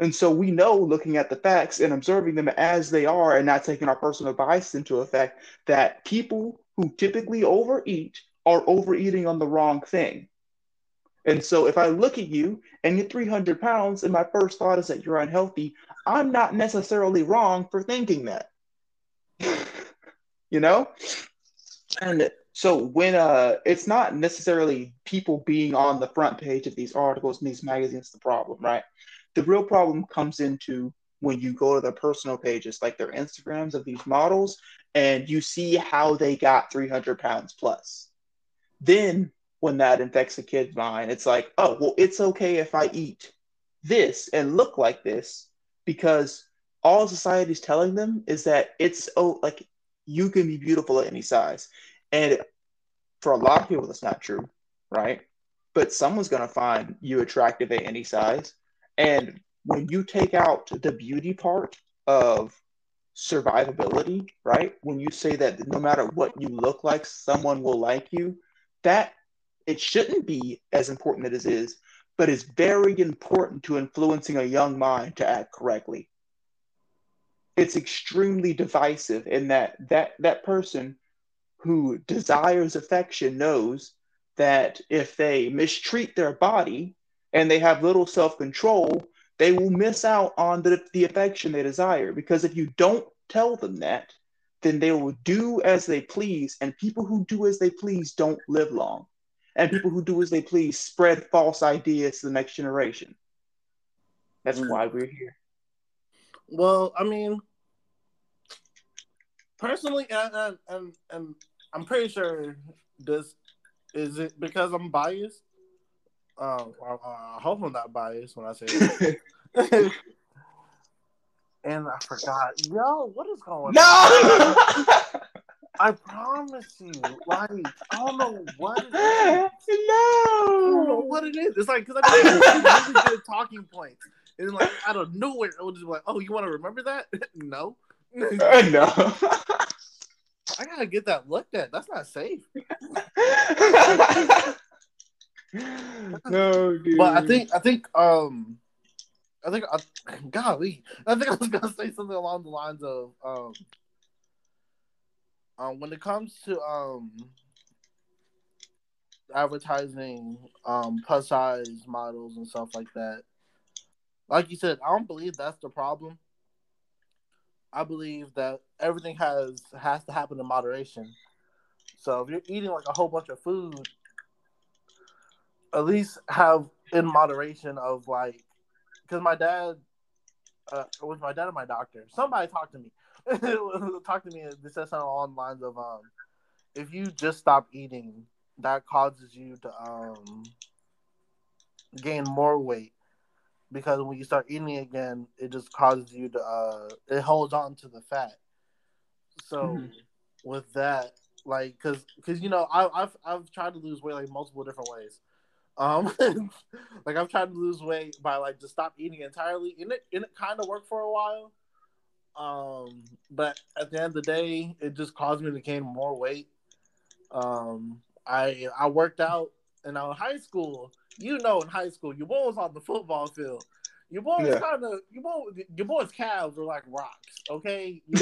And so we know, looking at the facts and observing them as they are and not taking our personal bias into effect, that people who typically overeat are overeating on the wrong thing. And so if I look at you and you're 300 pounds and my first thought is that you're unhealthy, I'm not necessarily wrong for thinking that. you know? And so when uh, it's not necessarily people being on the front page of these articles and these magazines the problem, right? The real problem comes into when you go to their personal pages, like their Instagrams of these models, and you see how they got 300 pounds plus. Then when that infects a kid's mind, it's like, oh, well, it's okay if I eat this and look like this because all society is telling them is that it's oh like you can be beautiful at any size and for a lot of people, that's not true, right? But someone's going to find you attractive at any size. And when you take out the beauty part of survivability, right? When you say that no matter what you look like, someone will like you, that it shouldn't be as important as it is, but it's very important to influencing a young mind to act correctly. It's extremely divisive in that that that person who desires affection knows that if they mistreat their body and they have little self control, they will miss out on the, the affection they desire. Because if you don't tell them that, then they will do as they please. And people who do as they please don't live long. And people who do as they please spread false ideas to the next generation. That's mm. why we're here.
Well, I mean, personally, and, and, and I'm pretty sure this is it because I'm biased. Um, I, I hope I'm not biased when I say it. and I forgot. Yo, what is going
no!
on? No! I promise you, like I don't know what. It is. No,
I
don't know what it is. It's like because I really good talking points, and like out of nowhere, it was just like, "Oh, you want to remember that?" no,
no.
I gotta get that looked at. That's not safe.
no, dude.
But I think I think um I think I, golly, I think I was gonna say something along the lines of um, um when it comes to um advertising um plus size models and stuff like that. Like you said, I don't believe that's the problem. I believe that everything has has to happen in moderation. So if you're eating like a whole bunch of food, at least have in moderation of like, because my dad, uh, it was my dad and my doctor. Somebody talked to me, talked to me. This said something along the lines of, um, if you just stop eating, that causes you to um gain more weight because when you start eating again, it just causes you to uh, it holds on to the fat. So mm-hmm. with that, like, cause, cause you know, I, I've I've tried to lose weight like multiple different ways. Um, like I've tried to lose weight by like just stop eating entirely, and it and it kind of worked for a while. Um, but at the end of the day, it just caused me to gain more weight. Um, I I worked out, and in high school, you know, in high school, your boy was on the football field. Your boy yeah. kind of your boy. Your boy's calves are like rocks. Okay,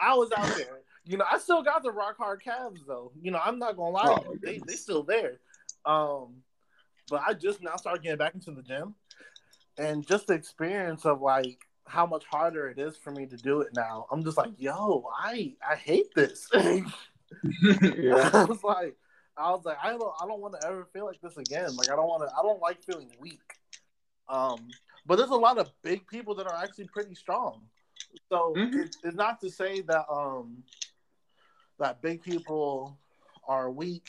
I was out there. You know, I still got the rock hard calves though. You know, I'm not gonna lie, oh, they they still there. Um, but I just now started getting back into the gym, and just the experience of like how much harder it is for me to do it now. I'm just like, yo, I I hate this. yeah. I was like, I was like, I don't I don't want to ever feel like this again. Like I don't want to. I don't like feeling weak. Um, but there's a lot of big people that are actually pretty strong. So mm-hmm. it, it's not to say that um that big people are weak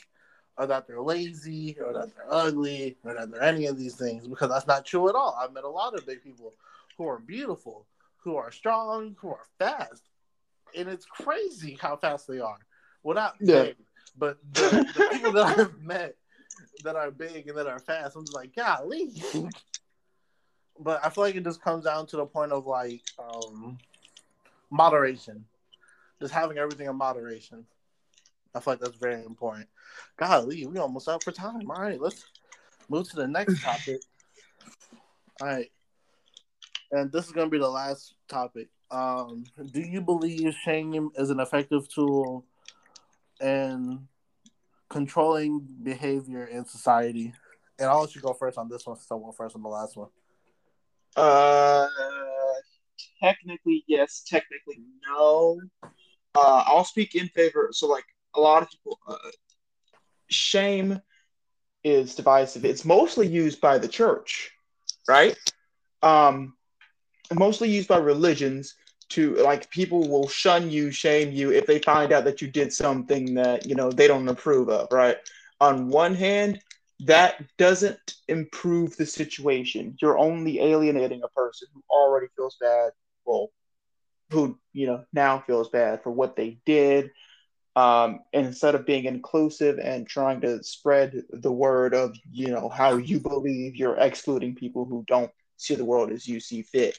or that they're lazy or that they're ugly or that they're any of these things because that's not true at all. I've met a lot of big people who are beautiful, who are strong, who are fast. And it's crazy how fast they are. Well, not yeah. big, but the, the people that I've met that are big and that are fast, I'm just like, golly. but I feel like it just comes down to the point of like um, moderation, just having everything in moderation. I feel like that's very important. Golly, we almost out for time. All right, let's move to the next topic. All right, and this is gonna be the last topic. Um, do you believe shame is an effective tool in controlling behavior in society? And I'll let you go first on this one since I went first on the last one.
Uh, technically yes, technically no. Uh, I'll speak in favor. So, like a lot of people, uh, shame is divisive. It's mostly used by the church, right? Um, mostly used by religions to like people will shun you, shame you if they find out that you did something that you know they don't approve of, right? On one hand, that doesn't improve the situation. You're only alienating a person who already feels bad, well, who you know now feels bad for what they did. Um, instead of being inclusive and trying to spread the word of you know how you believe, you're excluding people who don't see the world as you see fit.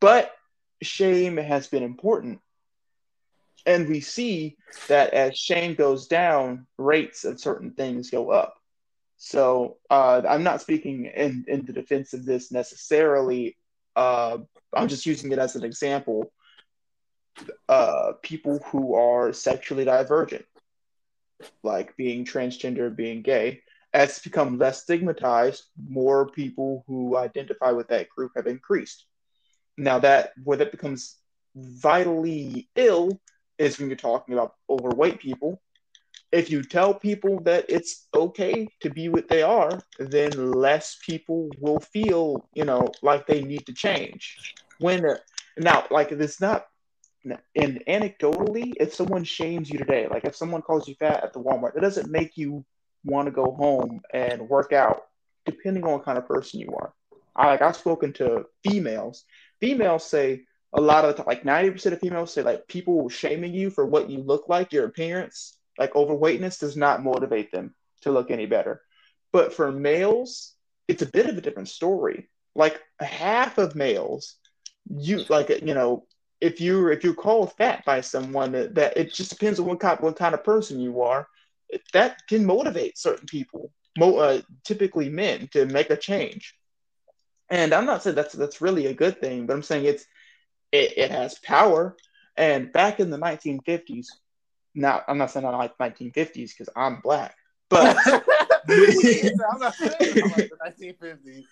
But shame has been important. And we see that as shame goes down, rates of certain things go up. So uh, I'm not speaking in, in the defense of this necessarily. Uh, I'm just using it as an example. Uh, people who are sexually divergent, like being transgender, being gay, as become less stigmatized, more people who identify with that group have increased. Now that where that becomes vitally ill is when you're talking about overweight people. If you tell people that it's okay to be what they are, then less people will feel, you know, like they need to change. When now, like it's not, and anecdotally, if someone shames you today, like if someone calls you fat at the Walmart, that doesn't make you want to go home and work out, depending on what kind of person you are. I like I've spoken to females females say a lot of the time, like 90% of females say like people shaming you for what you look like, your appearance, like overweightness does not motivate them to look any better. But for males, it's a bit of a different story. Like half of males, you like you know, if you if you're called fat by someone that, that it just depends on what kind what kind of person you are, that can motivate certain people, mo- uh, typically men, to make a change. And I'm not saying that's that's really a good thing, but I'm saying it's it, it has power. And back in the 1950s, now I'm not saying I like 1950s because I'm black, but I'm not saying I like the 1950s.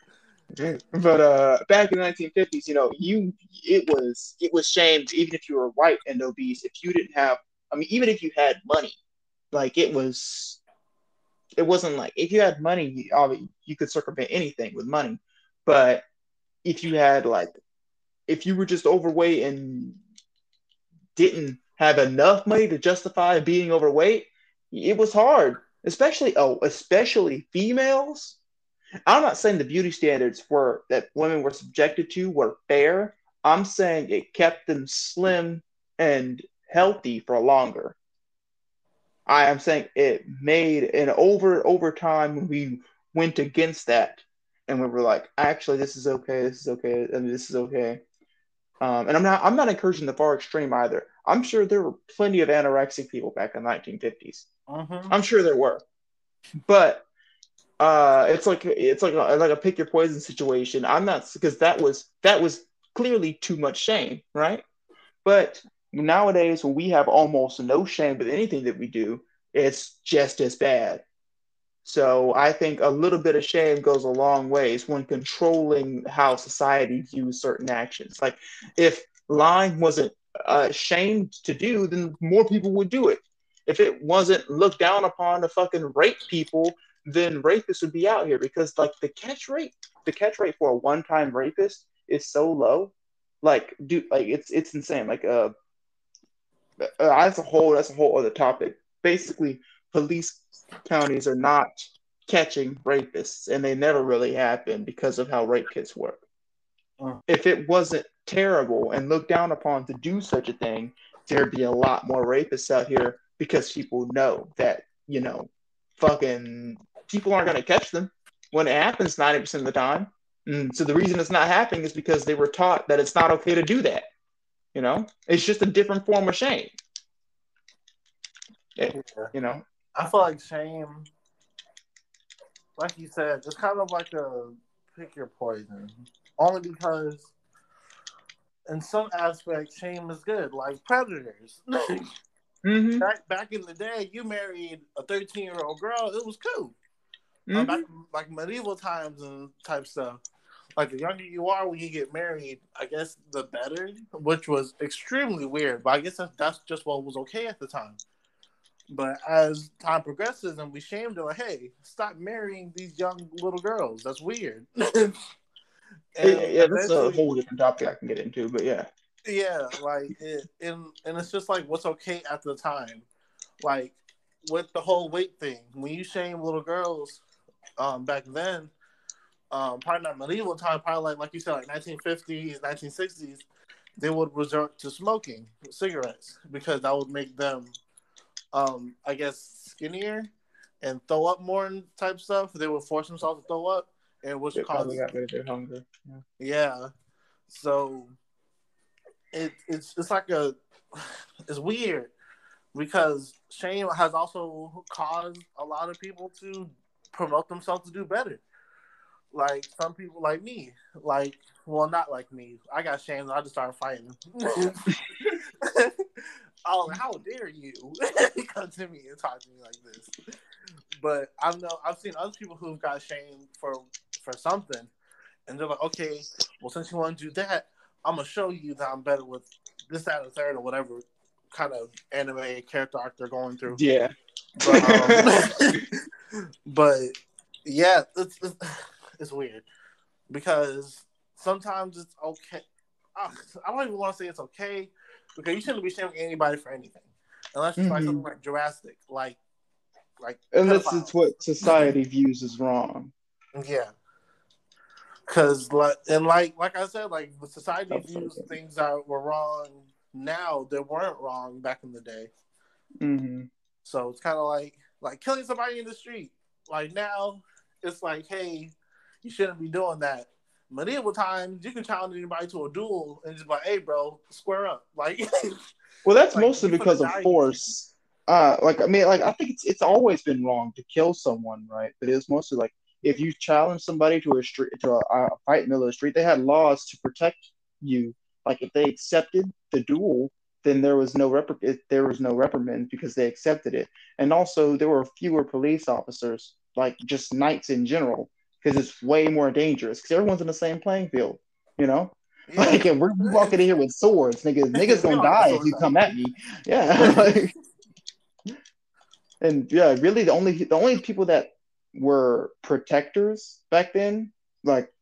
But uh, back in the 1950s, you know, you it was it was shamed even if you were white and obese if you didn't have. I mean, even if you had money, like it was, it wasn't like if you had money, you, obviously you could circumvent anything with money. But if you had like, if you were just overweight and didn't have enough money to justify being overweight, it was hard. Especially oh, especially females. I'm not saying the beauty standards were that women were subjected to were fair. I'm saying it kept them slim and healthy for longer. I am saying it made and over over time we went against that and we were like, actually, this is okay, this is okay, and this is okay. Um, and I'm not I'm not encouraging the far extreme either. I'm sure there were plenty of anorexic people back in the 1950s. Uh-huh. I'm sure there were, but uh, it's like it's like a, like a pick your poison situation. I'm not because that was that was clearly too much shame, right? But nowadays, when we have almost no shame with anything that we do, it's just as bad. So I think a little bit of shame goes a long ways when controlling how society views certain actions. Like if lying wasn't uh, shamed to do, then more people would do it. If it wasn't looked down upon to fucking rape people, then rapists would be out here because like the catch rate, the catch rate for a one-time rapist is so low. Like, dude, like it's it's insane. Like, uh, uh, that's a whole that's a whole other topic. Basically, police counties are not catching rapists, and they never really have been because of how rape kits work. If it wasn't terrible and looked down upon to do such a thing, there'd be a lot more rapists out here because people know that you know, fucking people aren't going to catch them when it happens 90% of the time. And so the reason it's not happening is because they were taught that it's not okay to do that. You know, it's just a different form of shame. It, yeah. You know,
I feel like shame, like you said, it's kind of like a pick your poison. Only because, in some aspects, shame is good, like predators. mm-hmm. Back back in the day, you married a thirteen year old girl, it was cool. Uh, mm-hmm. back like medieval times and type stuff. Like the younger you are when you get married, I guess the better, which was extremely weird. But I guess that's, that's just what was okay at the time. But as time progresses and we shamed her, like, hey, stop marrying these young little girls. That's weird.
yeah, yeah, that's a whole different topic I can get into, but yeah.
Yeah, like it, and and it's just like what's okay at the time, like with the whole weight thing. When you shame little girls, um, back then, um, probably not medieval time, probably like like you said, like 1950s, 1960s, they would resort to smoking cigarettes because that would make them, um, I guess, skinnier and throw up more and type stuff. They would force themselves to throw up, and which caused got rid of their hunger. Yeah. yeah. So it it's it's like a it's weird because shame has also caused a lot of people to promote themselves to do better. Like some people like me, like well, not like me. I got shamed. I just started fighting. oh, how dare you come to me and talk to me like this? But I know I've seen other people who've got shamed for for something, and they're like, okay, well, since you want to do that, I'm gonna show you that I'm better with this, that, and third, or whatever kind of anime character arc they're going through.
Yeah.
But, um, but yeah, it's, it's, it's weird because sometimes it's okay. I don't even want to say it's okay because you shouldn't be shaming anybody for anything unless it's mm-hmm. like something like drastic, like like
unless it's what society views as wrong.
Yeah, because like and like like I said, like the society views things that were wrong now that weren't wrong back in the day.
Mm-hmm.
So it's kind of like like killing somebody in the street. Like now, it's like, hey, you shouldn't be doing that. Medieval times, you can challenge anybody to a duel and just like, hey, bro, square up. Like,
well, that's like, mostly because of force. Uh, like I mean, like I think it's it's always been wrong to kill someone, right? But it's mostly like if you challenge somebody to a street to a, a fight in the middle of the street, they had laws to protect you. Like if they accepted the duel, then there was no rep- there was no reprimand because they accepted it, and also there were fewer police officers, like just knights in general, because it's way more dangerous because everyone's in the same playing field, you know. Yeah. Like if we're walking in here with swords, niggas, niggas gonna die if you come at me. Yeah. like, and yeah, really the only the only people that were protectors back then, like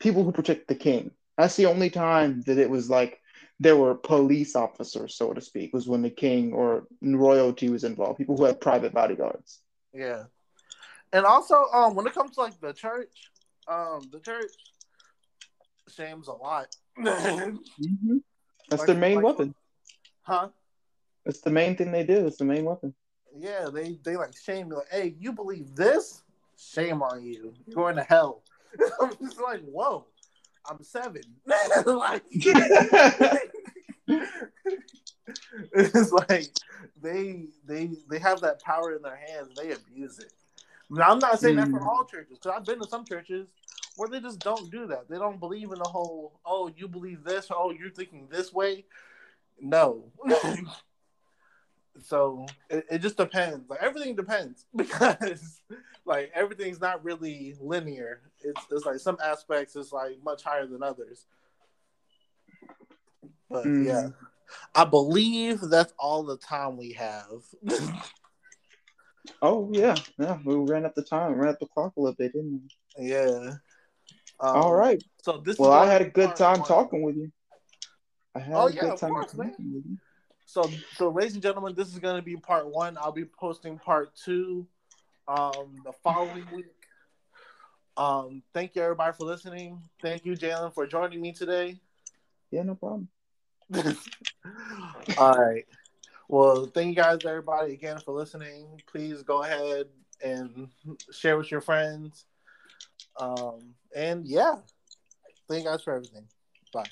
people who protect the king. That's the only time that it was like there were police officers, so to speak, was when the king or royalty was involved, people who had private bodyguards.
Yeah. And also, um, when it comes to like the church, um, the church shames a lot.
Mm-hmm. That's
Like-
their main
like-
weapon.
huh?
That's the main thing they do. It's the main weapon.
Yeah, they they like shame you like, hey, you believe this? Shame on you. You're going to hell. I'm just like, whoa, I'm seven. like it's like they they they have that power in their hands. They abuse it. Now, I'm not saying that for
Mm.
all churches because I've been to some churches where they just don't do that. They don't believe in the whole oh you believe this or oh you're thinking this way. No. so it, it just depends. Like everything depends because like everything's not really linear. It's it's like some aspects is like much higher than others. But
Mm.
yeah. I believe that's all the time we have.
Oh yeah, yeah. We ran up the time, ran up the clock a little bit, didn't we?
yeah. Um,
All right.
So this.
Well, I had a good time
one.
talking with you. I had
Oh,
a
yeah,
good time
course, man.
talking with you.
So, so, ladies and gentlemen, this is going to be part one. I'll be posting part two um, the following week. Um, thank you, everybody, for listening. Thank you, Jalen, for joining me today.
Yeah, no problem.
All right. Well, thank you guys, everybody, again for listening. Please go ahead and share with your friends. Um, and yeah, thank you guys for everything. Bye.